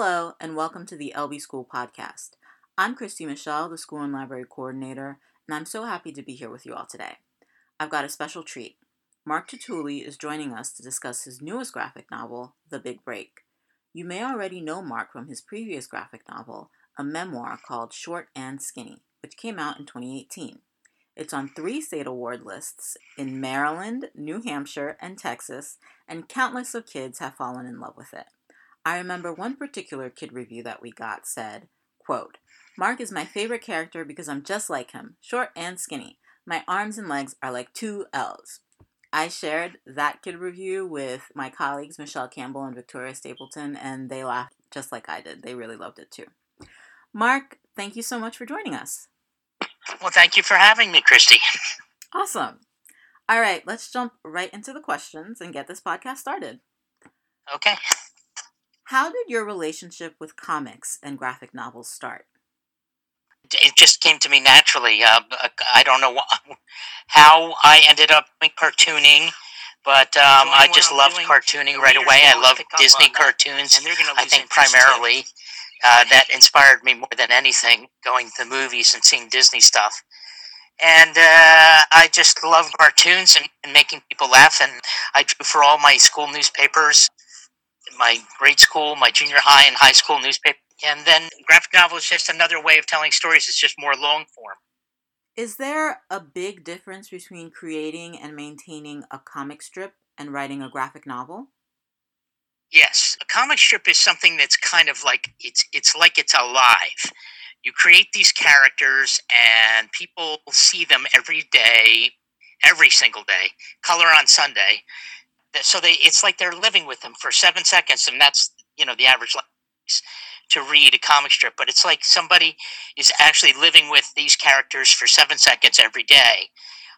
Hello, and welcome to the LB School Podcast. I'm Christy Michelle, the School and Library Coordinator, and I'm so happy to be here with you all today. I've got a special treat. Mark Tatulli is joining us to discuss his newest graphic novel, The Big Break. You may already know Mark from his previous graphic novel, a memoir called Short and Skinny, which came out in 2018. It's on three state award lists in Maryland, New Hampshire, and Texas, and countless of kids have fallen in love with it. I remember one particular kid review that we got said, quote, Mark is my favorite character because I'm just like him, short and skinny. My arms and legs are like two L's. I shared that kid review with my colleagues Michelle Campbell and Victoria Stapleton, and they laughed just like I did. They really loved it too. Mark, thank you so much for joining us. Well, thank you for having me, Christy. Awesome. All right, let's jump right into the questions and get this podcast started. Okay. How did your relationship with comics and graphic novels start? It just came to me naturally. Uh, I don't know how I ended up doing cartooning, but um, I just loved cartooning right away. I love Disney cartoons. I think primarily uh, that inspired me more than anything, going to movies and seeing Disney stuff. And uh, I just love cartoons and, and making people laugh. And I drew for all my school newspapers my grade school, my junior high, and high school newspaper. And then graphic novel is just another way of telling stories. It's just more long form. Is there a big difference between creating and maintaining a comic strip and writing a graphic novel? Yes, a comic strip is something that's kind of like it's it's like it's alive. You create these characters and people see them every day, every single day, color on Sunday, so they it's like they're living with them for seven seconds, and that's you know the average length to read a comic strip. But it's like somebody is actually living with these characters for seven seconds every day.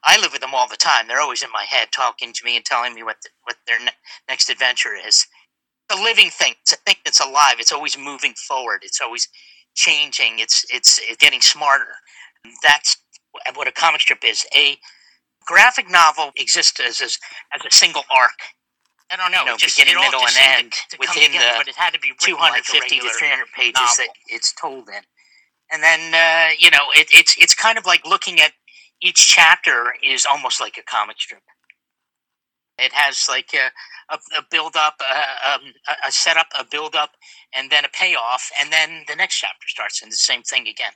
I live with them all the time. They're always in my head, talking to me and telling me what the, what their ne- next adventure is. A living thing. It's a thing that's alive. It's always moving forward. It's always changing. It's it's, it's getting smarter. That's what a comic strip is. A graphic novel exists as, as, as a single arc. I don't know, you know just beginning, middle, and end to, to within together, the but it had to be 250 like to 300 pages novel. that it's told in. And then uh, you know, it, it's it's kind of like looking at each chapter is almost like a comic strip. It has like a, a, a build up, a, um, a, a setup, a build up, and then a payoff, and then the next chapter starts, and the same thing again.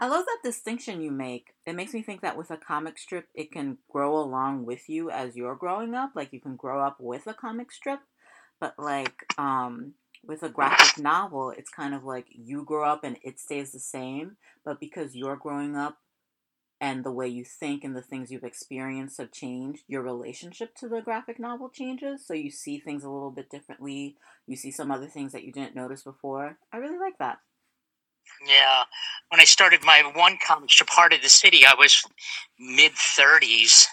I love that distinction you make. It makes me think that with a comic strip, it can grow along with you as you're growing up. Like you can grow up with a comic strip, but like um, with a graphic novel, it's kind of like you grow up and it stays the same. But because you're growing up and the way you think and the things you've experienced have changed, your relationship to the graphic novel changes. So you see things a little bit differently. You see some other things that you didn't notice before. I really like that. Yeah, when I started my one comic strip, Heart of the City, I was mid thirties,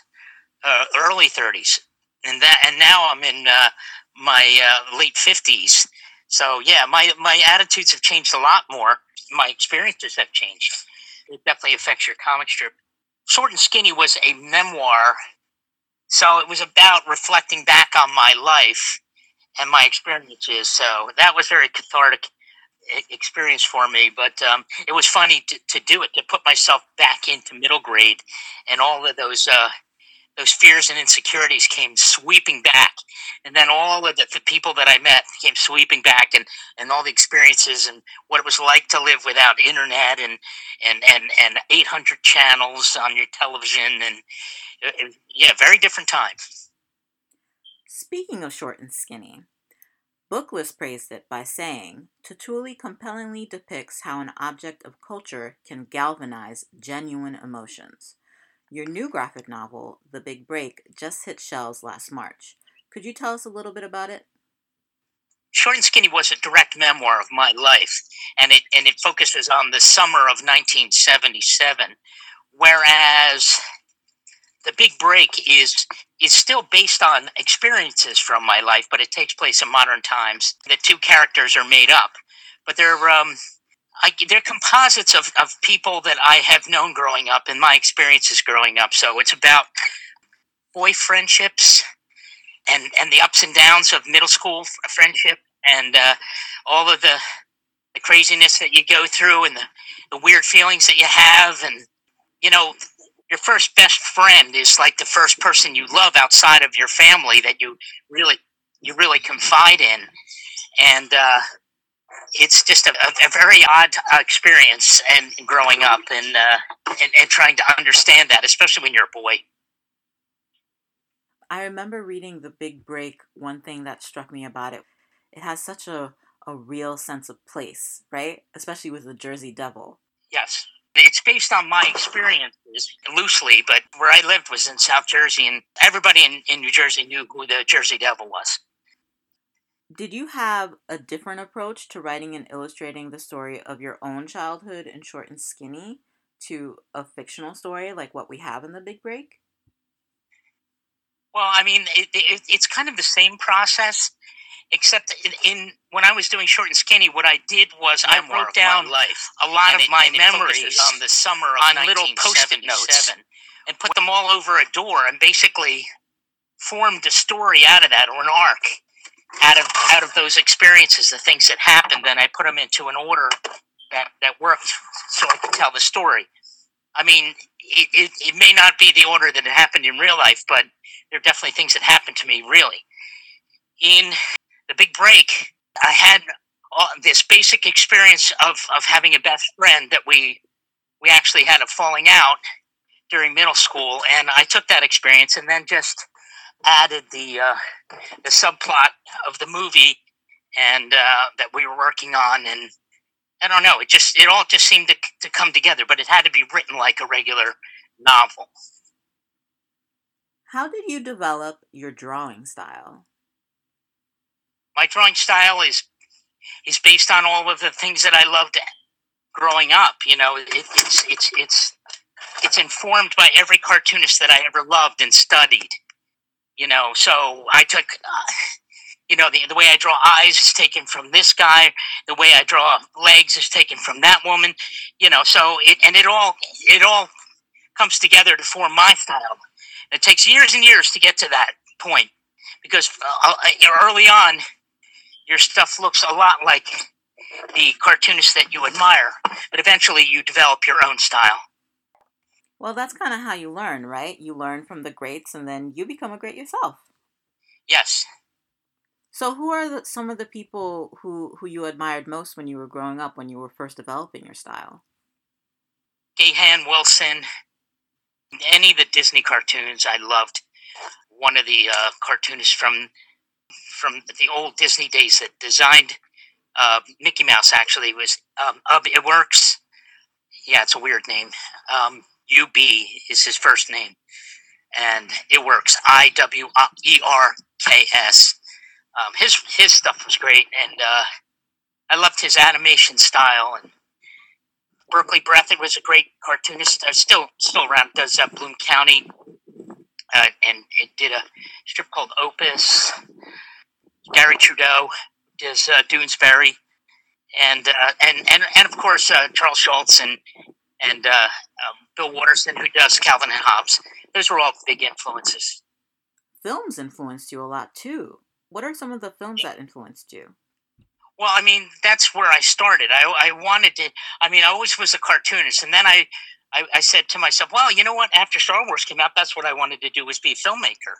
uh, early thirties, and that, and now I'm in uh, my uh, late fifties. So yeah, my my attitudes have changed a lot more. My experiences have changed. It definitely affects your comic strip. Short and Skinny was a memoir, so it was about reflecting back on my life and my experiences. So that was very cathartic experience for me, but um, it was funny to, to, do it to put myself back into middle grade, and all of those uh, those fears and insecurities came sweeping back, and then all of the, the, people that I met came sweeping back, and, and all the experiences and what it was like to live without internet and and and and 800 channels on your television, and uh, yeah, very different time. Speaking of short and skinny, Booklist praised it by saying, Tatulli compellingly depicts how an object of culture can galvanize genuine emotions. Your new graphic novel, The Big Break, just hit shelves last March. Could you tell us a little bit about it? Short and Skinny was a direct memoir of my life, and it and it focuses on the summer of 1977, whereas the big break is is still based on experiences from my life, but it takes place in modern times. The two characters are made up, but they're um, I, they're composites of, of people that I have known growing up and my experiences growing up. So it's about boy friendships and and the ups and downs of middle school friendship and uh, all of the the craziness that you go through and the, the weird feelings that you have and you know your first best friend is like the first person you love outside of your family that you really you really confide in and uh, it's just a, a, very odd uh, experience and growing up and, uh, and and trying to understand that especially when you're a boy i remember reading the big break one thing that struck me about it it has such a a real sense of place, right? Especially with the Jersey Devil. Yes. It's based on my experiences loosely, but where I lived was in South Jersey, and everybody in, in New Jersey knew who the Jersey Devil was. Did you have a different approach to writing and illustrating the story of your own childhood in Short and Skinny to a fictional story like what we have in The Big Break? Well, I mean, it, it, it's kind of the same process except in, in, when I was doing short and skinny, what I did was I wrote down life, a lot of it, my memories on the summer on little post-it notes and put them all over a door, and basically formed a story out of that or an arc out of out of those experiences, the things that happened. Then I put them into an order that that worked, so I could tell the story. I mean, it, it, it may not be the order that it happened in real life, but there are definitely things that happened to me really. In the big break, I had this basic experience of, of having a best friend that we we actually had a falling out during middle school, and I took that experience and then just added the uh, the subplot of the movie and uh, that we were working on, and I don't know, it just it all just seemed to to come together, but it had to be written like a regular novel. How did you develop your drawing style? My drawing style is is based on all of the things that I loved growing up. You know, it, it's it's it's it's informed by every cartoonist that I ever loved and studied. You know, so I took, uh, you know, the the way I draw eyes is taken from this guy. The way I draw legs is taken from that woman. You know, so it and it all it all comes together to form my style. it takes years and years to get to that point because uh, early on your stuff looks a lot like the cartoonists that you admire, but eventually you develop your own style. Well, that's kind of how you learn, right? You learn from the greats and then you become a great yourself. Yes. So, who are the, some of the people who, who you admired most when you were growing up, when you were first developing your style? Gahan Wilson, any of the Disney cartoons I loved. One of the uh, cartoonists from from the old Disney days that designed uh, Mickey Mouse. Actually, was um, Iwerks. Yeah, it's a weird name. Um, Ub is his first name, and Iwerks. I W E R K S. Um, his his stuff was great, and uh, I loved his animation style. And Berkeley Breathed was a great cartoonist. Uh, still still around. Does uh, Bloom County, uh, and it did a strip called Opus. Garry Trudeau does uh, Doonesbury, and uh, and and and of course uh, Charles Schulz and and uh, um, Bill Watterson, who does Calvin and Hobbes. Those were all big influences. Films influenced you a lot too. What are some of the films that influenced you? Well, I mean, that's where I started. I, I wanted to. I mean, I always was a cartoonist, and then I, I, I said to myself, "Well, you know what? After Star Wars came out, that's what I wanted to do was be a filmmaker."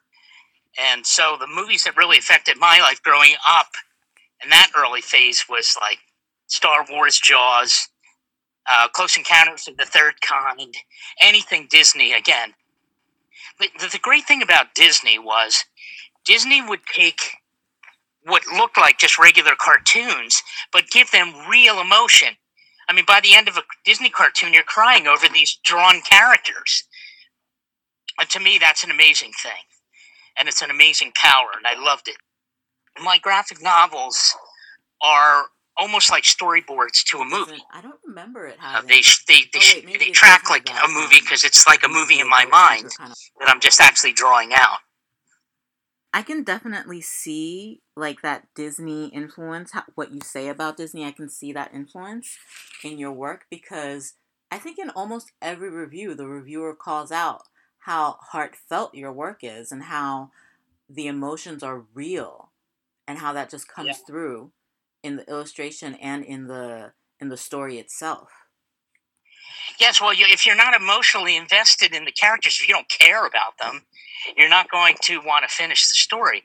And so the movies that really affected my life growing up in that early phase was like Star Wars, Jaws, uh, Close Encounters of the Third Kind, anything Disney again. The, the great thing about Disney was Disney would take what looked like just regular cartoons, but give them real emotion. I mean, by the end of a Disney cartoon, you're crying over these drawn characters. And to me, that's an amazing thing and it's an amazing power, and I loved it. My graphic novels are almost like storyboards to a movie. I don't remember it. Uh, they they they, oh, wait, they track like a movie because it's like a movie in my mind kind of... that I'm just actually drawing out. I can definitely see like that Disney influence. What you say about Disney, I can see that influence in your work because I think in almost every review, the reviewer calls out how heartfelt your work is and how the emotions are real and how that just comes Yeah. through in the illustration and in the in the story itself. Yes, well, you, if you're not emotionally invested in the characters, if you don't care about them, you're not going to want to finish the story.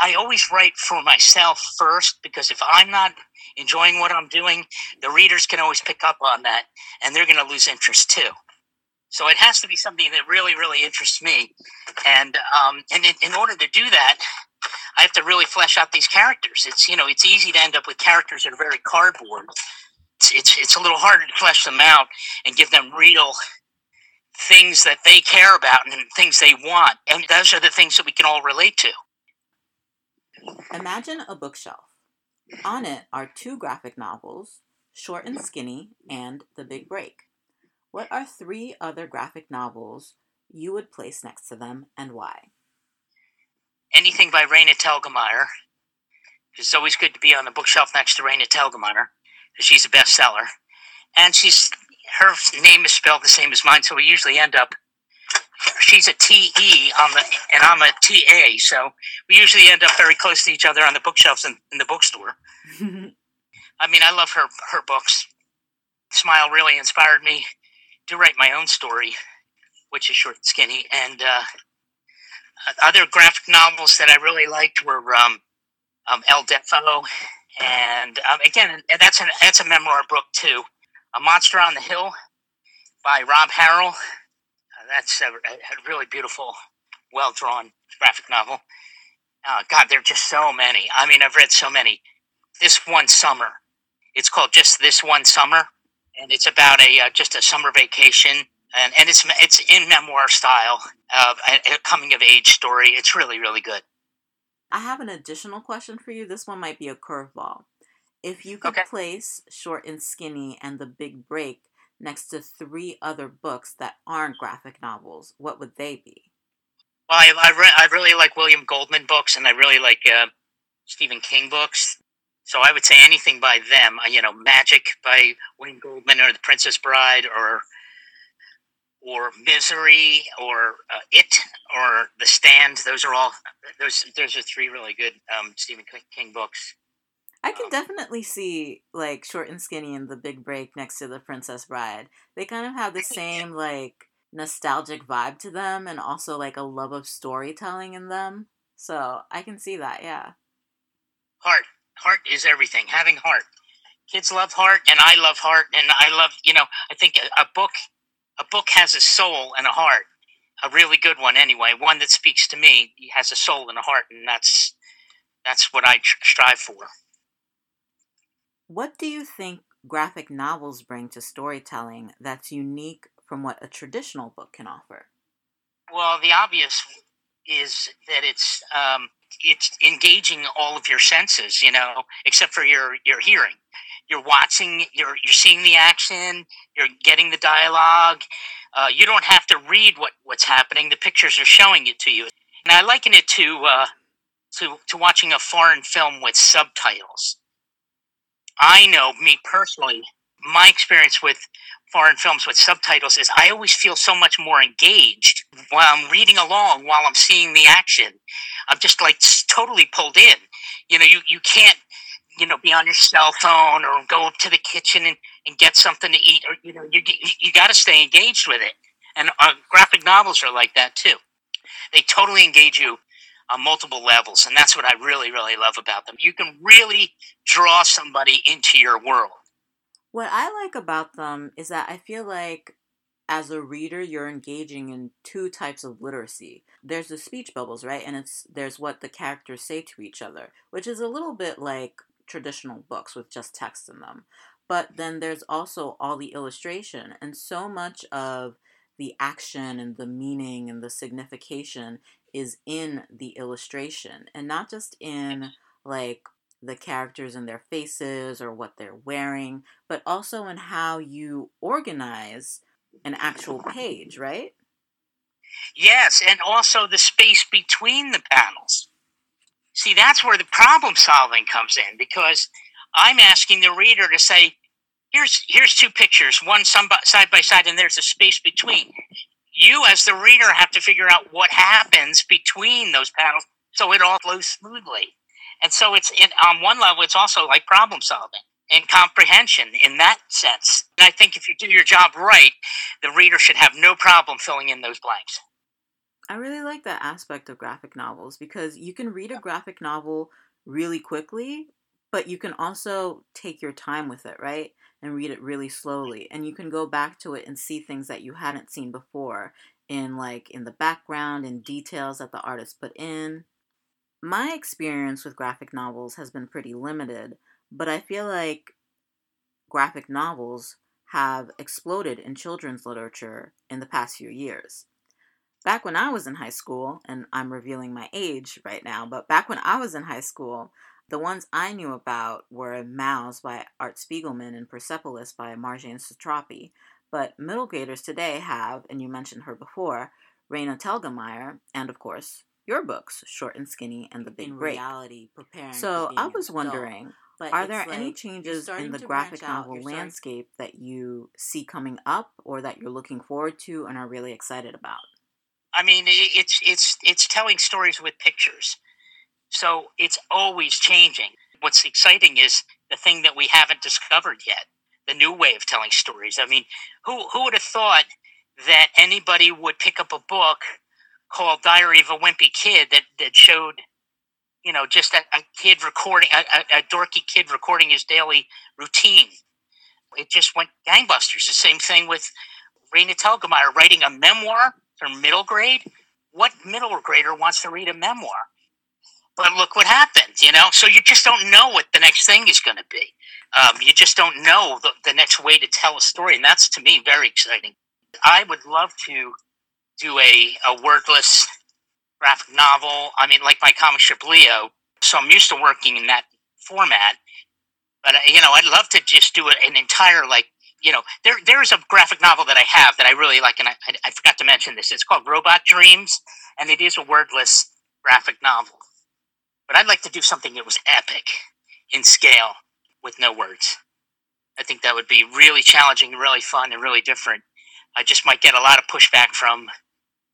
I always write for myself first because if I'm not enjoying what I'm doing, the readers can always pick up on that and they're going to lose interest too. So it has to be something that really, really interests me. And um, and in, in order to do that, I have to really flesh out these characters. It's you know it's easy to end up with characters that are very cardboard. It's it's, it's a little harder to flesh them out and give them real things that they care about and things they want. And those are the things that we can all relate to. Imagine a bookshelf. On it are two graphic novels, Short and Skinny and The Big Break. What are three other graphic novels you would place next to them and why? Anything by Raina Telgemeier. It's always good to be on the bookshelf next to Raina Telgemeier because she's a bestseller. And she's her name is spelled the same as mine, so we usually end up. She's a T E on the, and I'm a T A, so we usually end up very close to each other on the bookshelves in, in the bookstore. I mean, I love her her books. Smile really inspired me to write my own story, which is short and skinny. And uh, other graphic novels that I really liked were um, um, El Deafo, and um, again, that's an that's a memoir book too. A Monster on the Hill by Rob Harrell. Uh, that's a, a, really beautiful, well drawn graphic novel. Uh, God, there are just so many. I mean, I've read so many. This one summer, it's called just this one summer, and it's about a uh, just a summer vacation, and, and it's it's in memoir style, uh, a, a coming of age story. It's really really good. I have an additional question for you. This one might be a curveball. If you could Okay. place Short and Skinny and The Big Break next to three other books that aren't graphic novels, what would they be? Well, I I, re- I really like William Goldman books, and I really like uh, Stephen King books. So I would say anything by them. uh, You know, Magic by Wayne Goldman, or The Princess Bride, or or Misery, or uh, It, or The Stand. Those are all those. Those are three really good um, Stephen King- books. I can definitely see like Short and Skinny and The Big Break next to The Princess Bride. They kind of have the same like nostalgic vibe to them and also like a love of storytelling in them. So I can see that, yeah. Heart, heart is everything. Having heart. Kids love heart, and I love heart, and I love. You know, I think a, a book, a book has a soul and a heart. A really good one, anyway. One that speaks to me has a soul and a heart, and that's that's what I tr- strive for. What do you think graphic novels bring to storytelling that's unique from what a traditional book can offer? Well, the obvious is that it's um, it's engaging all of your senses, you know, except for your your hearing. You're watching, you're you're seeing the action, you're getting the dialogue. Uh, you don't have to read what what's happening; the pictures are showing it to you. And I liken it to uh, to to watching a foreign film with subtitles. I know me personally, my experience with foreign films with subtitles is I always feel so much more engaged while I'm reading along while I'm seeing the action. I'm just like totally pulled in. You know, you, you can't, you know, be on your cell phone or go to the kitchen and, and get something to eat or, you know, you, you, you got to stay engaged with it. And uh, graphic novels are like that too. They totally engage you on multiple levels. And that's what I really, really love about them. You can really draw somebody into your world. What I like about them is that I feel like as a reader you're engaging in two types of literacy. There's the speech bubbles, right? And it's there's what the characters say to each other, which is a little bit like traditional books with just text in them. But then there's also all the illustration and so much of the action and the meaning and the signification is in the illustration and not just in like the characters and their faces or what they're wearing, but also in how you organize an actual page, right? Yes, and also the space between the panels. See, that's where the problem solving comes in because I'm asking the reader to say, here's here's two pictures, one some side by side, and there's a space between. You, as the reader, have to figure out what happens between those panels so it all flows smoothly. And so it's on one level, it's also like problem solving and comprehension in that sense. And I think if you do your job right, the reader should have no problem filling in those blanks. I really like that aspect of graphic novels because you can read a graphic novel really quickly, but you can also take your time with it, right? And read it really slowly. And you can go back to it and see things that you hadn't seen before in like in the background and details that the artist put in. My experience with graphic novels has been pretty limited, but I feel like graphic novels have exploded in children's literature in the past few years. Back when I was in high school, and I'm revealing my age right now, but back when I was in high school, the ones I knew about were Maus by Art Spiegelman and Persepolis by Marjane Satrapi. But middle graders today have, and you mentioned her before, Raina Telgemeier, and of course, your books, Short and Skinny and The Big in Break. reality preparing. So for I was wondering, But are there any like, you're changes in the graphic out, novel you're starting- landscape that you see coming up or that you're looking forward to and are really excited about? I mean, it's it's it's telling stories with pictures, so it's always changing. What's exciting is the thing that we haven't discovered yet, the new way of telling stories. I mean, who who would have thought that anybody would pick up a book called Diary of a Wimpy Kid that that showed, you know, just a, a kid recording a, a, a dorky kid recording his daily routine. It just went gangbusters. The same thing with Raina Telgemeier writing a memoir for middle grade. What middle grader wants to read a memoir? But look what happened, you know? So you just don't know what the next thing is going to be. Um, you just don't know the, the next way to tell a story. And that's, to me, very exciting. I would love to do a, a wordless graphic novel. I mean, like my comic strip Lio. So I'm used to working in that format. But, uh, you know, I'd love to just do an entire, like, you know, there there is a graphic novel that I have that I really like, and I, I, I forgot to mention this. It's called Robot Dreams, and it is a wordless graphic novel. But I'd like to do something that was epic in scale with no words. I think that would be really challenging, really fun, and really different. I just might get a lot of pushback from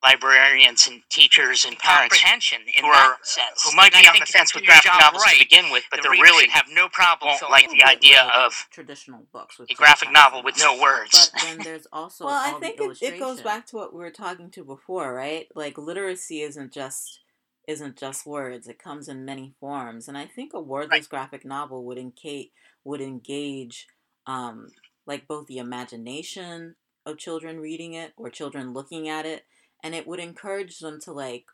librarians and teachers and parents comprehension in who that sense. who might And be I on the think fence with graphic job novels to begin with, but the they reader really have no problem won't like the idea of traditional books with a graphic novel with no words. But then there's also Well, I think the it, it goes back to what we were talking to before, right? like literacy isn't just isn't just words it comes in many forms and i think a wordless graphic novel would engage would engage um like both the imagination of children reading it or children looking at it and it would encourage them to like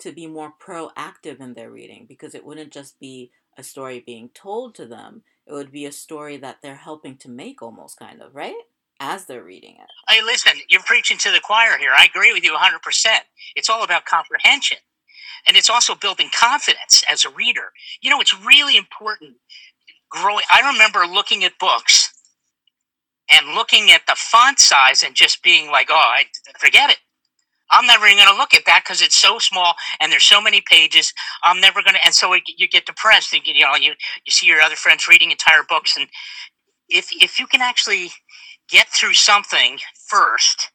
to be more proactive in their reading because it wouldn't just be a story being told to them it would be a story that they're helping to make almost kind of right as they're reading it Hey, listen, you're preaching to the choir here. I agree with you 100%. It's all about comprehension. And it's also building confidence as a reader. You know, it's really important growing. I remember looking at books and looking at the font size and just being like, oh, I forget it. I'm never even going to look at that because it's so small and there's so many pages. I'm never going to. And so it, you get depressed. And, you know, you, you see your other friends reading entire books. And if, if you can actually get through something first,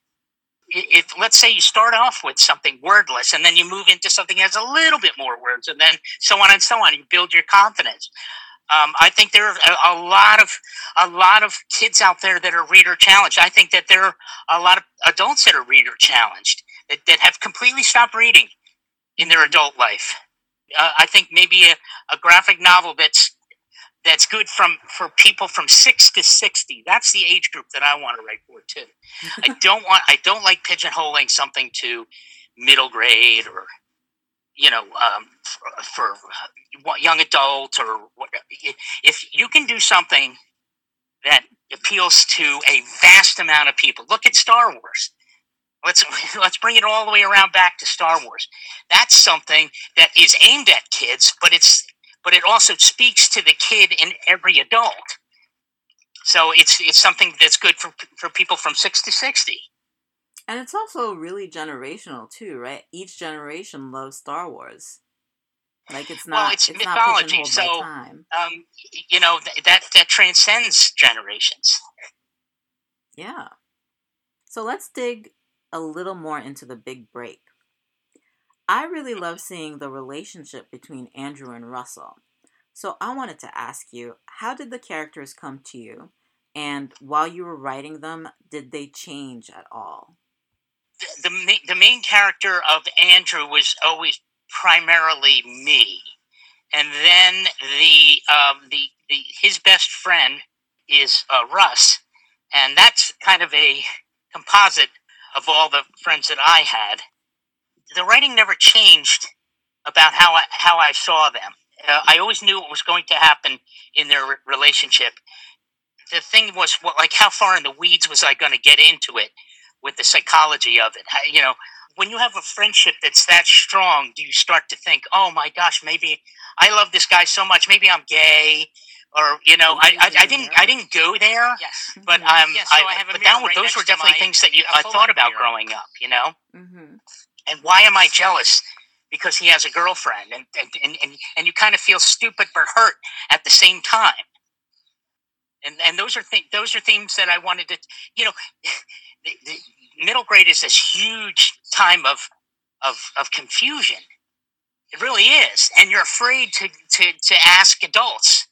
if let's say you start off with something wordless and then you move into something that has a little bit more words and then so on and so on, you build your confidence. Um, I think there are a, lot of a lot of kids out there that are reader challenged. I think that there are a lot of adults that are reader challenged that, that have completely stopped reading in their adult life. Uh, I think maybe a, a graphic novel that's that's good from for people from six to sixty. That's the age group that I want to write for too. I don't want I don't like pigeonholing something to middle grade or you know um, for, for young adult or if you can do something that appeals to a vast amount of people. Look at Star Wars. Let's let's bring it all the way around back to Star Wars. That's something that is aimed at kids, but it's but it also speaks to the kid in every adult. So it's it's something that's good for for people from six to sixty. And it's also really generational too, right? Each generation loves Star Wars. Like it's Well, not it's mythology, pigeonholed so- time. Um, you know th- that that transcends generations. Yeah. So let's dig a little more into the big break. I really love seeing the relationship between Andrew and Russell. So I wanted to ask you, how did the characters come to you? And while you were writing them, did they change at all? The, the, the main character of Andrew was always primarily me. And then the, um, the, the his best friend is uh, Russ. And that's kind of a composite of all the friends that I had. The writing never changed about how I, how I saw them. Uh, I always knew what was going to happen in their re- relationship. The thing was, what, like, how far in the weeds was I going to get into it with the psychology of it? How, you know, when you have a friendship that's that strong, do you start to think, oh my gosh, maybe I love this guy so much, maybe I'm gay, or you know, I, I, I didn't I didn't go there, Yes. but Mhm. um, so I, I but that, right those were definitely my- things that you, I thought about mirror. growing up, you know. Mm-hmm. And why am I jealous? Because he has a girlfriend, and and, and, and, and you kind of feel stupid but hurt at the same time. And and those are th- those are themes that I wanted to, you know, the, the middle grade is this huge time of of of confusion. It really is, and you're afraid to to to ask adults.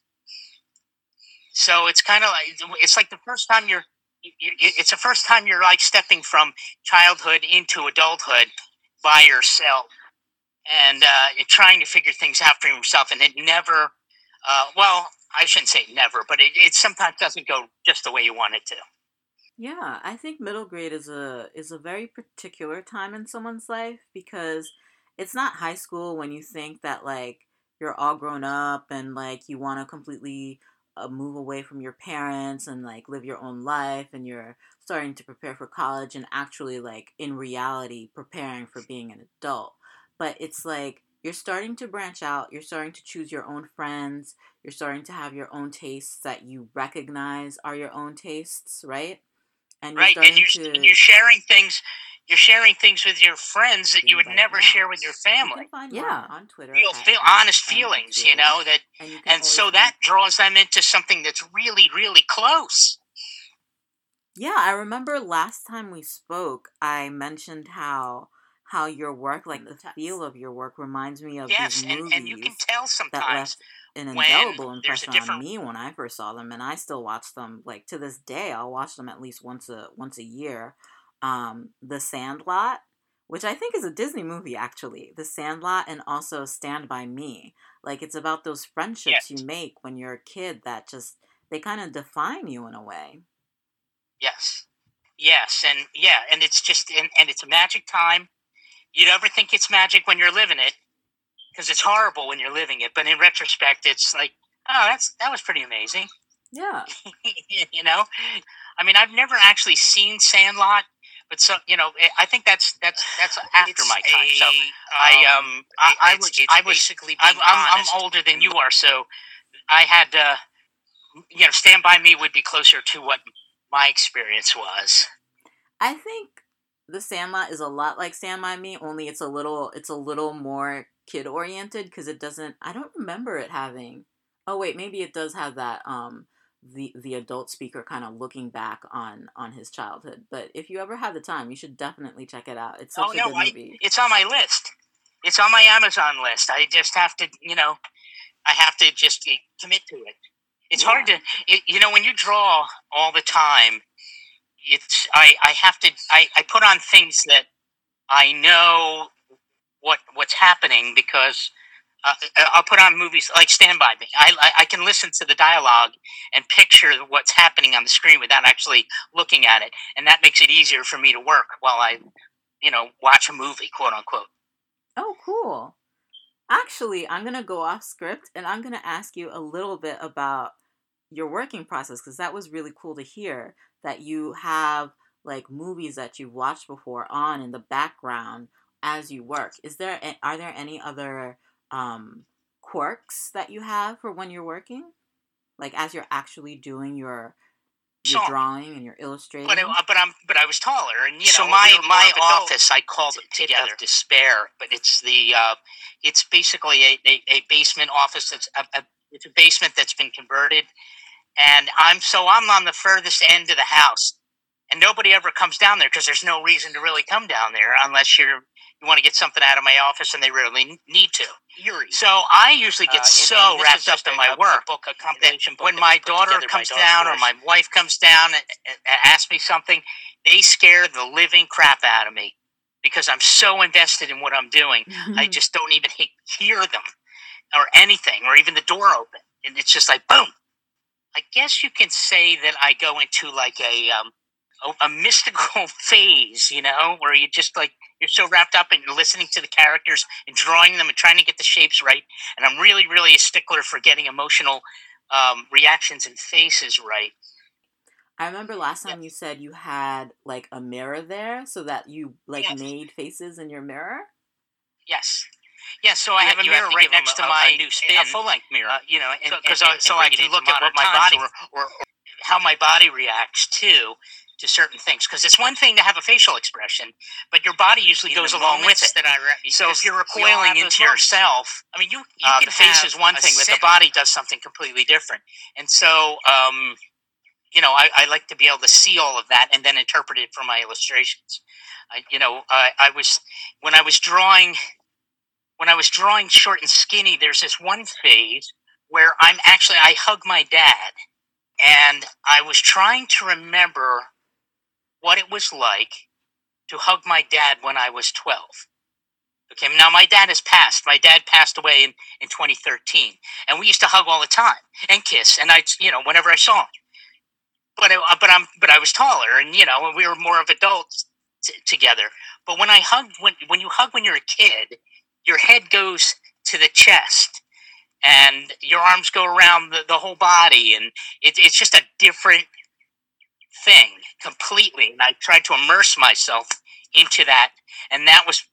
So it's kind of like it's like the first time you're. You, you, it's the first time you're like stepping from childhood into adulthood by yourself and uh, you're trying to figure things out for yourself and it never uh, well i shouldn't say never but it, it sometimes doesn't go just the way you want it to Yeah, I think middle grade is a is a very particular time in someone's life because it's not high school when you think that like you're all grown up and like you want to completely uh, move away from your parents and like live your own life and you're starting to prepare for college and actually like in reality preparing for being an adult. But it's like you're starting to branch out, you're starting to choose your own friends, you're starting to have your own tastes that you recognize are your own tastes, right? And right and you're, and you're sharing things you're sharing things with your friends that you would never that. share with your You family can find Yeah. On Twitter. real at feel honest feelings Julie, you know that and, and so find- that draws them into something that's really really close Yeah, I remember last time we spoke, I mentioned how how your work, like the feel of your work, reminds me of yes these and, movies and you can tell that sometimes left an indelible there's a impression on me when I first saw them, and I still watch them. Like to this day, I'll watch them at least once a once a year. Um, The Sandlot, which I think is a Disney movie, actually. The Sandlot, and also Stand by Me. Like it's about those friendships Yes. you make when you're a kid that just they kind of define you in a way. Yes. Yes, and yeah, and it's just and, and it's a magic time. You never think it's magic when you're living it because it's horrible when you're living it, but in retrospect it's like, oh, that's that was pretty amazing. Yeah. you know? I mean, I've never actually seen Sandlot, but so, you know, eh, I think that's that's that's after It's my time. so a, I um I, I it's- was it's I was basically I'm, I'm, I'm older than you are, so I had uh, you know, Stand by Me would be closer to what my experience was. I think The Sandlot is a lot like Stand by Me, only it's a little it's a little more kid oriented because it doesn't. I don't remember it having. Oh wait, maybe it does have that. Um, the the adult speaker kind of looking back on on his childhood. But if you ever have the time, you should definitely check it out. It's oh, such Oh, a no, good I- It's on my list. It's on my Amazon list. I just have to, you know, I have to just commit to it. It's hard to, it, you know, when you draw all the time, it's I I have to I I put on things that I know what what's happening because. Uh, I'll put on movies like Stand By Me. I, I I can listen to the dialogue and picture what's happening on the screen without actually looking at it, and that makes it easier for me to work while I, you know, watch a movie, quote unquote. Oh, cool. Actually, I'm going to go off script and I'm going to ask you a little bit about your working process because that was really cool to hear that you have like movies that you've watched before on in the background as you work. Is there are there any other um quirks that you have for when you're working? Like as you're actually doing your your So- drawing and your illustrating? But I, but I'm but I was taller, and you know. So my- we my office, I called it pit together of despair, but it's the uh, it's basically a, a, a basement office that's a, a, it's a basement that's been converted, and I'm so I'm on the furthest end of the house, and nobody ever comes down there because there's no reason to really come down there unless you're you want to get something out of my office, and they rarely need to. So I usually get Uh, so and wrapped up in my work book, a that book when my daughter comes down or my wife comes down and, and asks me something, they scare the living crap out of me because I'm so invested in what I'm doing. I just don't even he- hear them or anything, or even the door open, and it's just like boom. I guess you can say that I go into like a um, a, a mystical phase, you know, where you just like you're so wrapped up in listening to the characters and drawing them and trying to get the shapes right. And I'm really, really a stickler for getting emotional um, reactions and faces right. I remember last time Yeah. you said you had like a mirror there so that you like Yes. made faces in your mirror. Yes. Yeah, so I have a you have mirror right give 'em next to a- a my new spin. a full length mirror, uh, you know, So- because 'cause I, and- so I can look at what my body or- or, or how my body reacts to to certain things. Because it's one thing to have a facial expression, but your body usually In goes along with it. that I re- So if you're recoiling into yourself, I mean, you, you Uh, can the face is one thing, but the body does something completely different. And so, um, you know, I, I like to be able to see all of that and then interpret it for my illustrations. I, you know, I, I was when I was drawing when I was drawing short and skinny. There's this one phase where I'm actually I hug my dad, and I was trying to remember what it was like to hug my dad when I was 12. Okay, now my dad has passed. My dad passed away in, in 2013, and we used to hug all the time and kiss, and I, you know, whenever I saw him. But I, but I'm but I was taller, and you know, we were more of adults t- together. But when I hug, when when you hug when you're a kid, your head goes to the chest, and your arms go around the, the whole body, and it, it's just a different thing completely. And I tried to immerse myself into that, and that was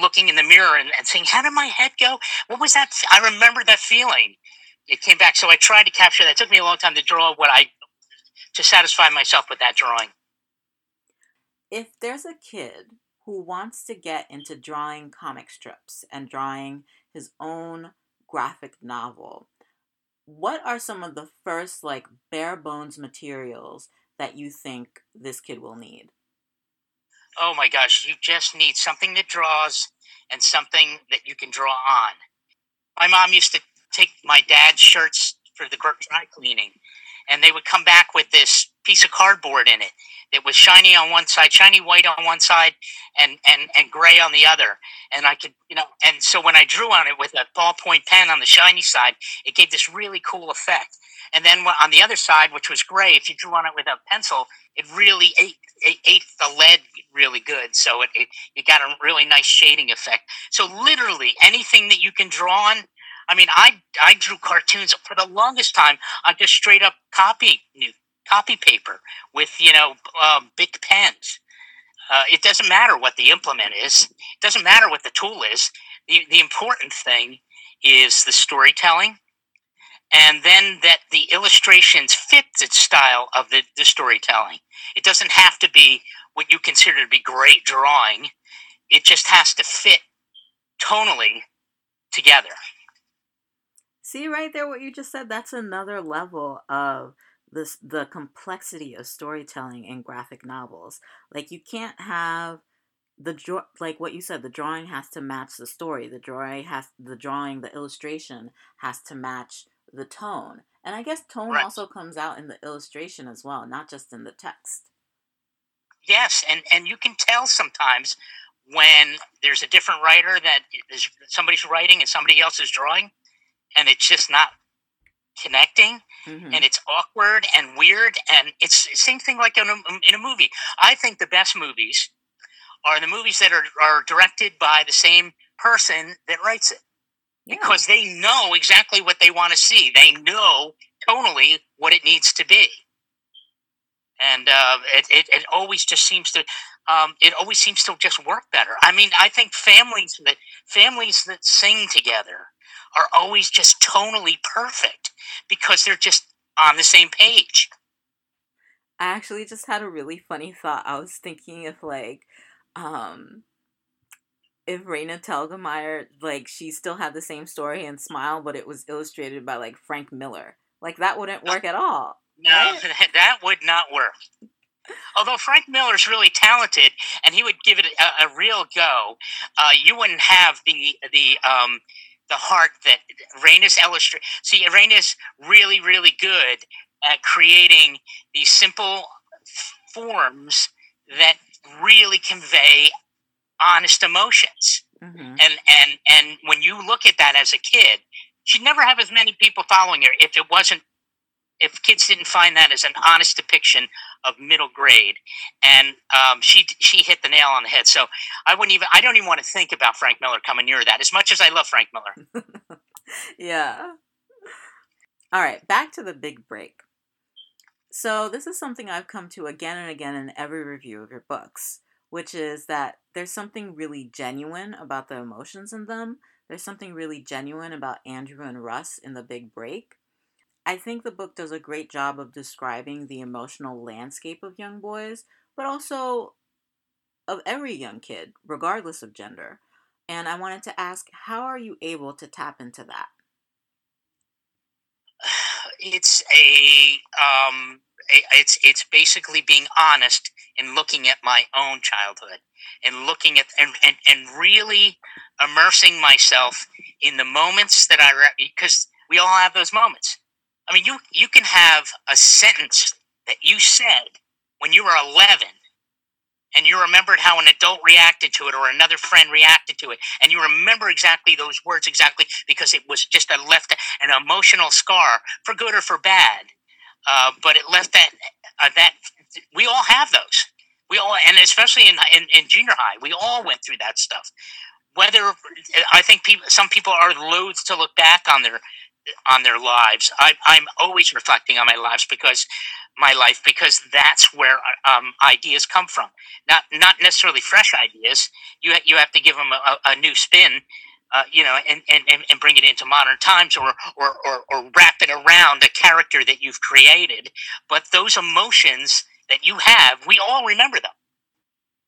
looking in the mirror and, and saying, "How did my head go? What was that? I remember that feeling." It came back, so I tried to capture that. It took me a long time to draw what I to satisfy myself with that drawing. If there's a kid who wants to get into drawing comic strips and drawing his own graphic novel, what are some of the first like bare bones materials that you think this kid will need? Oh my gosh, you just need something that draws and something that you can draw on. My mom used to take my dad's shirts for the dry cleaning, and they would come back with this piece of cardboard in it. It was shiny on one side, shiny white on one side, and and and gray on the other. And I could, you know, and so when I drew on it with a ballpoint pen on the shiny side, it gave this really cool effect. And then on the other side, which was gray, if you drew on it with a pencil, it really ate ate, the lead really good. So it, it you got a really nice shading effect. So literally anything that you can draw on. I mean, I I drew cartoons for the longest time on just straight up copy new copy paper with you know um, big pens. Uh, it doesn't matter what the implement is. It doesn't matter what the tool is. The the important thing is the storytelling, and then that the illustrations fit the style of the, the storytelling. It doesn't have to be what you consider to be great drawing. It just has to fit tonally together. See right there what you just said? That's another level of this the complexity of storytelling in graphic novels. Like you can't have the draw like what you said, the drawing has to match the story. The drawing has the drawing, the illustration has to match the tone. And I guess tone Right. also comes out in the illustration as well, not just in the text. Yes, and and you can tell sometimes when there's a different writer that is somebody's writing and somebody else is drawing, and it's just not connecting, Mhm. and it's awkward and weird, and it's the same thing like in a, in a movie. I think the best movies are the movies that are are directed by the same person that writes it Yeah. because they know exactly what they want to see. They know tonally what it needs to be, and uh, it, it it always just seems to um, it always seems to just work better. I mean, I think families that families that sing together are always just tonally perfect because they're just on the same page. I actually just had a really funny thought. I was thinking if like um if Raina Telgemeier like she still had the same story and smile, but it was illustrated by like Frank Miller. Like that wouldn't work at all. No, Right? that would not work. although Frank Miller's really talented and he would give it a, a real go, uh, you wouldn't have the the um, the heart that Raina's illustrate. See, Raina's really really good at creating these simple forms that really convey honest emotions. Mm-hmm. And and and when you look at that as a kid, she'd never have as many people following her if it wasn't if kids didn't find that as an honest depiction of middle grade, and um, she she hit the nail on the head. So I wouldn't even I don't even want to think about Frank Miller coming near that. As much as I love Frank Miller. yeah. All right, back to the big break. So this is something I've come to again and again in every review of your books, which is that there's something really genuine about the emotions in them. There's something really genuine about Andrew and Russ in the big break I think the book does a great job of describing the emotional landscape of young boys, but also of every young kid, regardless of gender. And I wanted to ask, how are you able to tap into that? It's a, um, it's it's basically being honest and looking at my own childhood and looking at and, and, and really immersing myself in the moments that I because we all have those moments I mean, you you can have a sentence that you said when you were 11 and you remembered how an adult reacted to it or another friend reacted to it. And you remember exactly those words exactly because it was just a left an emotional scar for good or for bad. Uh, but it left that uh, that we all have those. We all and especially in, in, in junior high we all went through that stuff. Whether i think people some people are loath to look back on their on their lives. I, I'm always reflecting on my lives because my life because that's where um, ideas come from. Not not necessarily fresh ideas. You you have to give them a, a new spin. Uh, you know, and, and, and bring it into modern times or, or, or, or wrap it around a character that you've created. But those emotions that you have, we all remember them.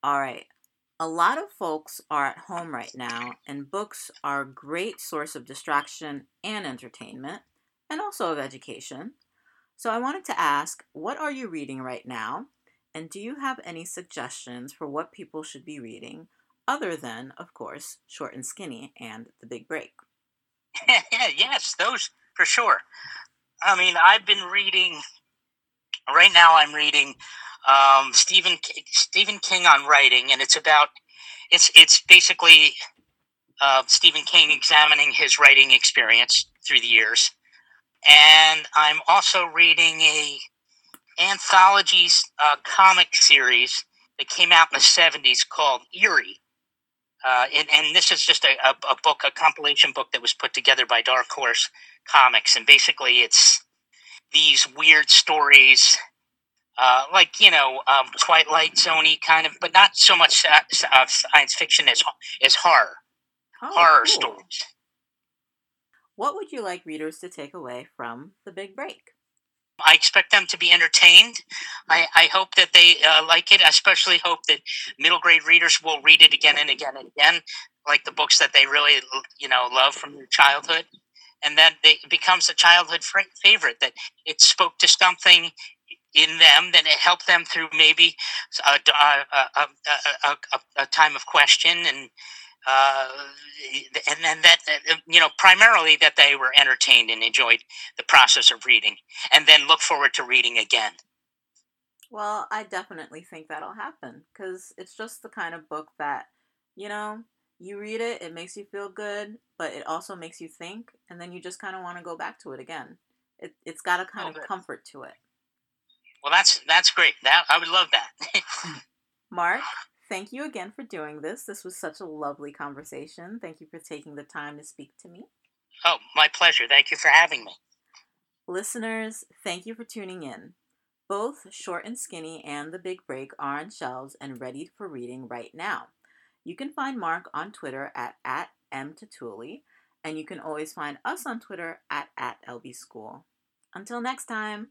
All right. A lot of folks are at home right now, and books are a great source of distraction and entertainment, and also of education. So I wanted to ask, what are you reading right now? And do you have any suggestions for what people should be reading, other than, of course, Short and Skinny and The Big Break? yes, those for sure. I mean, I've been reading, right now, I'm reading um, Stephen Stephen King on writing, and it's about it's it's basically uh, Stephen King examining his writing experience through the years, and I'm also reading a anthology uh, comic series that came out in the '70s called Eerie. Uh, and, and, this is just a, a, a, book, a compilation book that was put together by Dark Horse Comics, and basically it's these weird stories uh, like you know um, Twilight Zoney kind of, but not so much uh, science fiction as as horror, oh, horror cool. stories. What would you like readers to take away from the big break? I expect them to be entertained. I, I hope that they uh, like it. I especially hope that middle grade readers will read it again and again and again, like the books that they really you know love from their childhood, and that it becomes a childhood favorite. That it spoke to something in them that it helped them through maybe a, a, a, a time of question and uh, and then that you know primarily that they were entertained and enjoyed the process of reading and then look forward to reading again. Well i definitely think that'll happen because it's just the kind of book that you know you read it it makes you feel good but it also makes you think and then you just kind of want to go back to it again. It, it's got a kind oh, of comfort to it well, that's that's great. That I would love that. Mark, thank you again for doing this. This was such a lovely conversation. Thank you for taking the time to speak to me. Oh, my pleasure. Thank you for having me. Listeners, thank you for tuning in. Both Short and Skinny and The Big Break are on shelves and ready for reading right now. You can find Mark on Twitter at, at mtatulli, and you can always find us on Twitter at, at lbschool. Until next time.